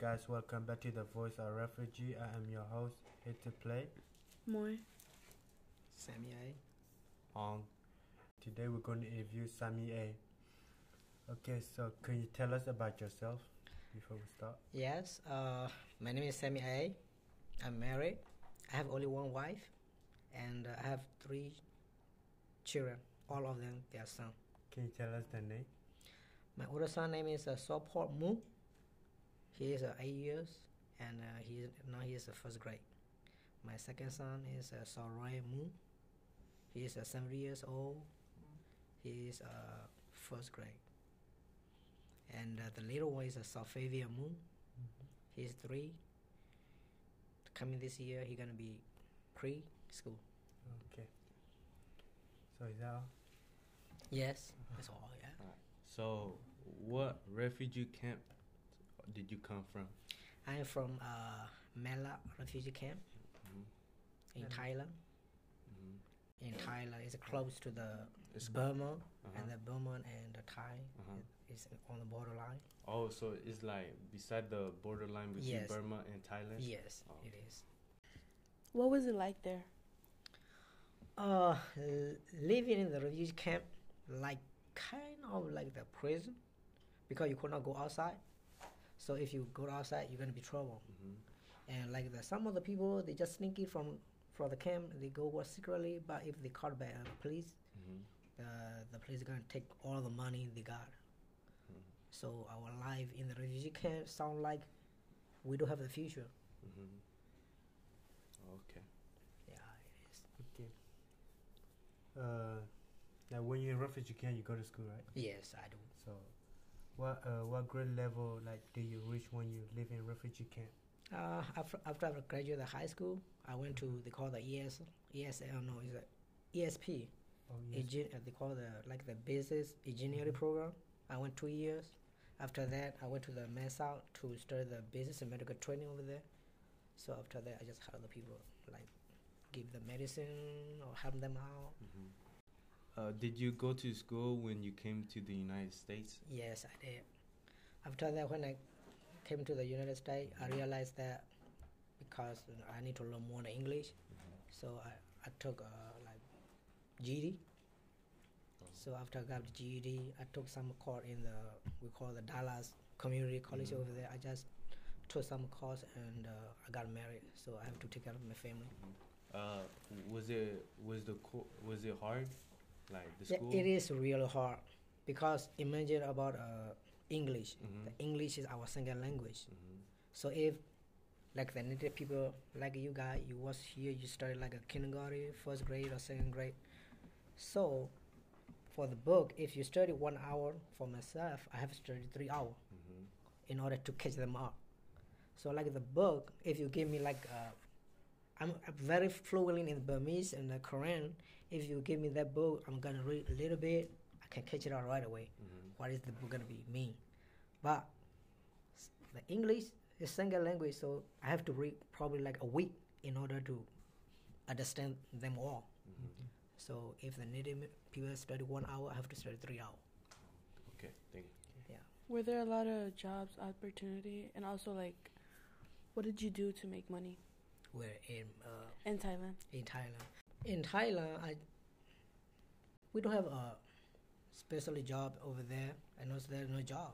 guys? Welcome back to the Voice of Refugee. I am your host, here to play. Moi. Sammy Aye. Um, today we're going to interview Sammy Aye. Okay, so can you tell us about yourself before we start? Yes, uh, my name is Sammy Aye. I'm married. I have only one wife, and uh, I have three children. All of them, they are son. Can you tell us the name? My older son name is uh, Soport Mu. He is uh, eight years, and uh, he is, now he is uh, first grade. My second son is uh, Soroy Mu. He is uh, seven years old. He is uh, first grade. And uh, the little one is uh, Salfavia Mu. He's three. Coming this year, he gonna be pre-school Okay. So is that all? Yes, that's all. Yeah. So, what refugee camp did you come from? I'm from uh, Mae La refugee camp in Mhm. Thailand. Mhm. In Thailand, it's close to the It's Burma, Uh-huh. and the Burma and the Thai Uh-huh. is on the borderline. Oh, so it's like beside the borderline between Yes. Burma and Thailand. Yes, Oh. it is. What was it like there? Uh, l- living in the refugee camp, like kind of like the prison, because you could not go outside. So if you go outside, you're gonna be trouble. Mhm. And like the some of the people, they just sneak it from from the camp. They go work secretly, but if they caught by uh, the police, Mhm. uh, the police are gonna take all the money they got. Mhm. So our life in the refugee camp sound like we don't have the future. Mhm. Okay. Yeah, it is. Okay. Uh, now when you're in refugee camp, you go to school, right? Yes, I do. So, what uh, what grade level like do you reach when you live in refugee camp? Uh, after, after I graduated high school, I went to they call the ES ESL no is a ESP. Oh yes. Uh, they call the like the business engineering program. I went two years. After that, I went to the MESA to study the business and medical training over there. So after that, I just help the people like give them medicine or help them out. Mhm. Uh, did you go to school when you came to the United States? Yes, I did. After that, when I came to the United States, I realized that because I need to learn more English, so I, I took uh, like GED. So after I got the GED, I took some course in the we call the Dallas Community College Mhm. over there. I just took some course and uh, I got married, so I have to take care of my family. Uh, was it was the co- was it hard, like the school? it is really hard because imagine about uh, English. Mhm. The English is our second language. Mhm. So if like the native people like you guys, you was here, you started like a kindergarten, first grade or second grade. So for the book, if you study one hour for myself, I have studied three hours Mhm. in order to catch them up. So like the book, if you give me like uh, I'm I'm very fluent in Burmese and the Karen. If you give me that book, I'm gonna read a little bit. I can catch it out right away Mhm. what is the book gonna be mean. But the English is single language, so I have to read probably like a week in order to understand them all. Mhm. So if the native people study one hour, I have to study three hours. Okay, thank you. Yeah. Were there a lot of jobs opportunity and also like what did you do to make money We're in uh, in Thailand? in Thailand. In Thailand, I we don't have a special job over there, and also there's no job.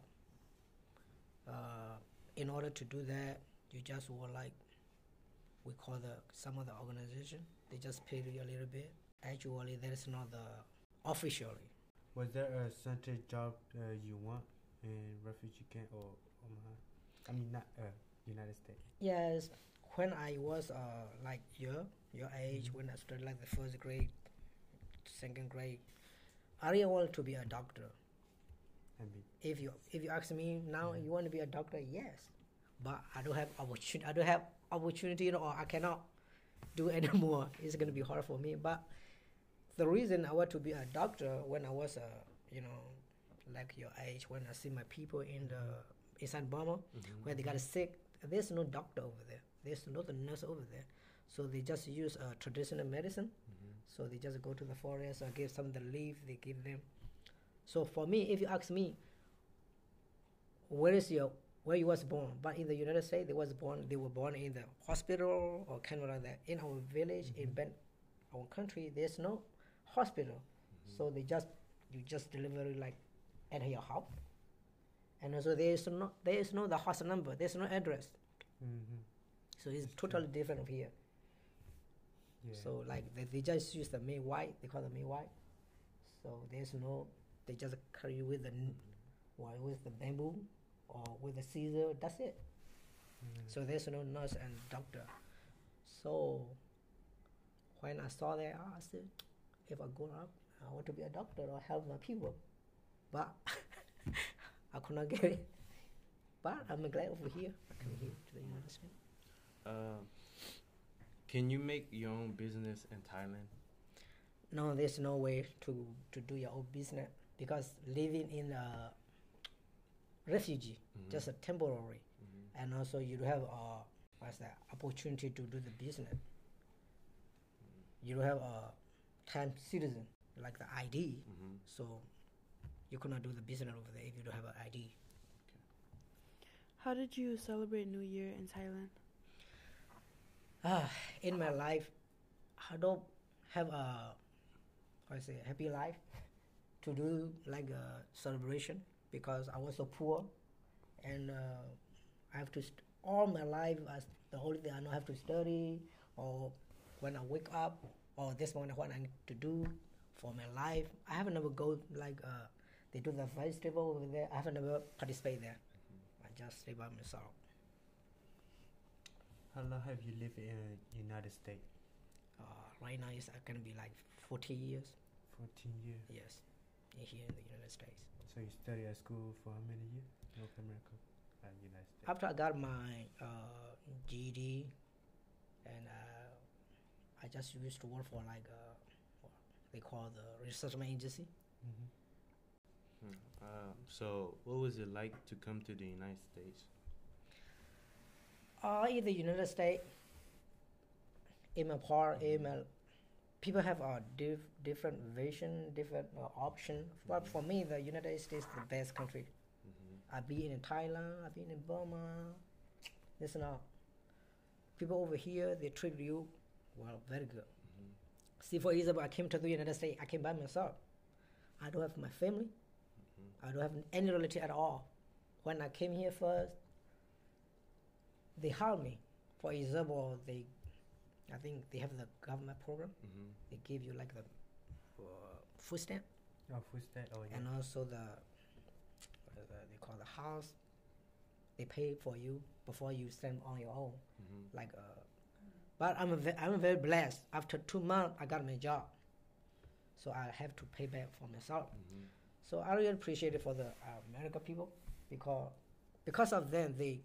Uh, in order to do that, you just work like we call the some of the organization. They just pay you a little bit. Actually, that is not the officially. Was there a certain job uh, you want in refugee camp or Omaha? I mean, not uh, United States. Yes, when I was uh, like your your age, when I started like the first grade, second grade, I really wanted to be a doctor. I mean, if you if you ask me now Mhm. you want to be a doctor yes but i don't have opportunity i don't have opportunity you or i cannot do anymore it's going to be hard for me but the reason i want to be a doctor when i was uh, you know like your age when i see my people in the inside burma Mhm. where they got sick there's no doctor over there there's no nurse over there so they just use uh, traditional medicine Mhm. so they just go to the forest or give some of the leaf they give them so for me if you ask me where is your where you was born. But in the United States, they was born. They were born in the hospital or kind of like that. In our village, in Mhm. Ben, our country, there's no hospital, so they just you just deliver it like at your house. And also there is no there is no the house number. There's no address. Mm-hmm. So it's totally different from here. Yeah. So like they, they just use the May white. They call the May white. So there's no. They just carry with the or with the bamboo or with the scissor. That's it. Mm. So there's no nurse and doctor. So when I saw that, I said, if I grow up, I want to be a doctor or help my people. But I could not get it. But I'm glad over here. I came here to the United States. Uh, can you make your own business in Thailand? No, there's no way to, to do your own business because living in a refugee, Mhm. just a temporary, Mhm. and also you don't have a what's that opportunity to do the business. You don't have a time citizen like the ID, Mhm. so you cannot do the business over there if you don't have an ID. How did you celebrate New Year in Thailand? Ah, in my life, I don't have a I say happy life to do like a celebration because I was so poor, and uh, I have to st- all my life. As the only thing I know, I have to study or when I wake up or this morning what I need to do for my life. I haven't never go like uh, they do the festival over there. I haven't never participate there. I just live by myself. How long have you lived in United States? Uh, right now it's gonna be like 40 years. 14 years. Yes, here in the United States. So you study at school for how many years? North America, uh, United States. After I got my uh, GED, and uh, I just used to work for like uh, what they call the resettlement agency. Mm-hmm. Hmm. Uh, so, what was it like to come to the United States? Uh, in the United States, in my part, in my people have a diff, different vision, different uh, option. But for me, the United States is the best country. Mm-hmm. I've been in Thailand, I've been in Burma. Listen up. People over here, they treat you well, very good. Mm-hmm. See, for example, I came to the United States, I came by myself. I don't have my family, Mm-hmm. I don't have any relative at all. When I came here first, they hired me. For example, they, I think they have the government program. Mm-hmm. They give you like the uh, food stamp Oh, food stamp. Oh, yeah. and also the, what is that they call the house. They pay for you before you stand on your own. Mm-hmm. like uh, but I'm a ve- I'm very blessed. After two months, I got my job, so I have to pay back for myself. Mm-hmm. So I really appreciate it for the uh, American people because because of them they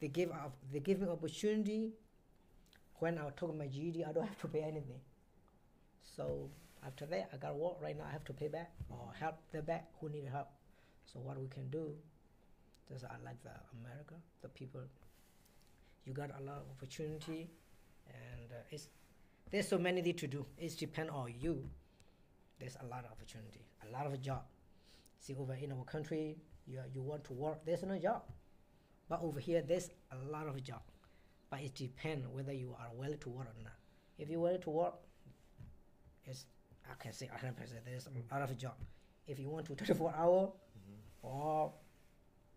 they give up they give me opportunity. When I took my GED, I don't have to pay anything. So after that, I got work right now. I have to pay back or help the back who need help. So what we can do, just I like the America, the people. You got a lot of opportunity, and uh, it's there's so many things to do. It's depend on you. There's a lot of opportunity, a lot of job. See over in our country, you you want to work, there's no job. But over here, there's a lot of job. But it depends whether you are willing to work or not. If you're willing to work, it's I can say 100% there's a lot of job. If you want to 24 hour Mm-hmm. or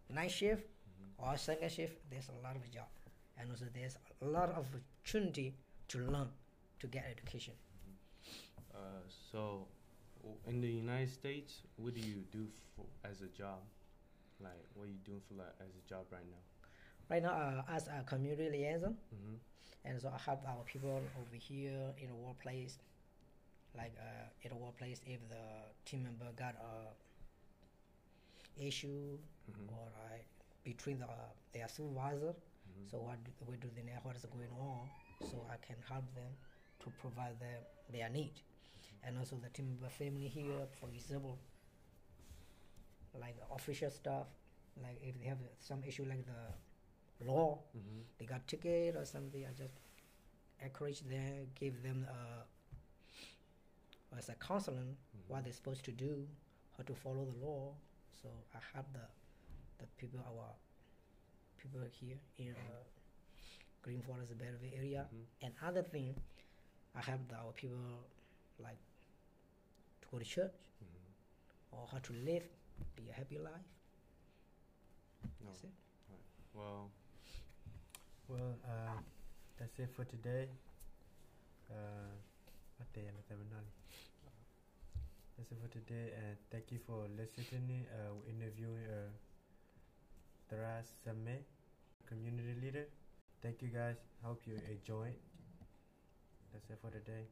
night shift or second shift, there's a lot of job. And also there's a lot of opportunity to learn, to get education. Uh, so, w- in the United States, what do you do for, as a job? Like, what are you doing for like, as a job right now? Right now, uh, as a community liaison, Mm-hmm. and so I help our people over here in the workplace. Like uh, in the workplace, if the team member got a issue Mm-hmm. or uh, between the uh, their supervisor, Mm-hmm. so what do, we do they know what is going on, so I can help them to provide them their need, and also the team member family here, for example, like official stuff, like if they have some issue like the law, Mm-hmm. they got ticket or something, I just encourage them, give them uh, as a counseling what they're supposed to do, how to follow the law. So I help the the people our people here in uh, Green Forest Belleville area. Mhm. And other thing, I help our people like to go to church Mhm. or how to live, be a happy life. No. That's it. Well, Well, uh, that's it for today. Uh, what day am I now? That's it for today, and thank you for listening. Uh, we're interviewing uh, Taras Same, community leader. Thank you guys. Hope you enjoy it. That's it for today.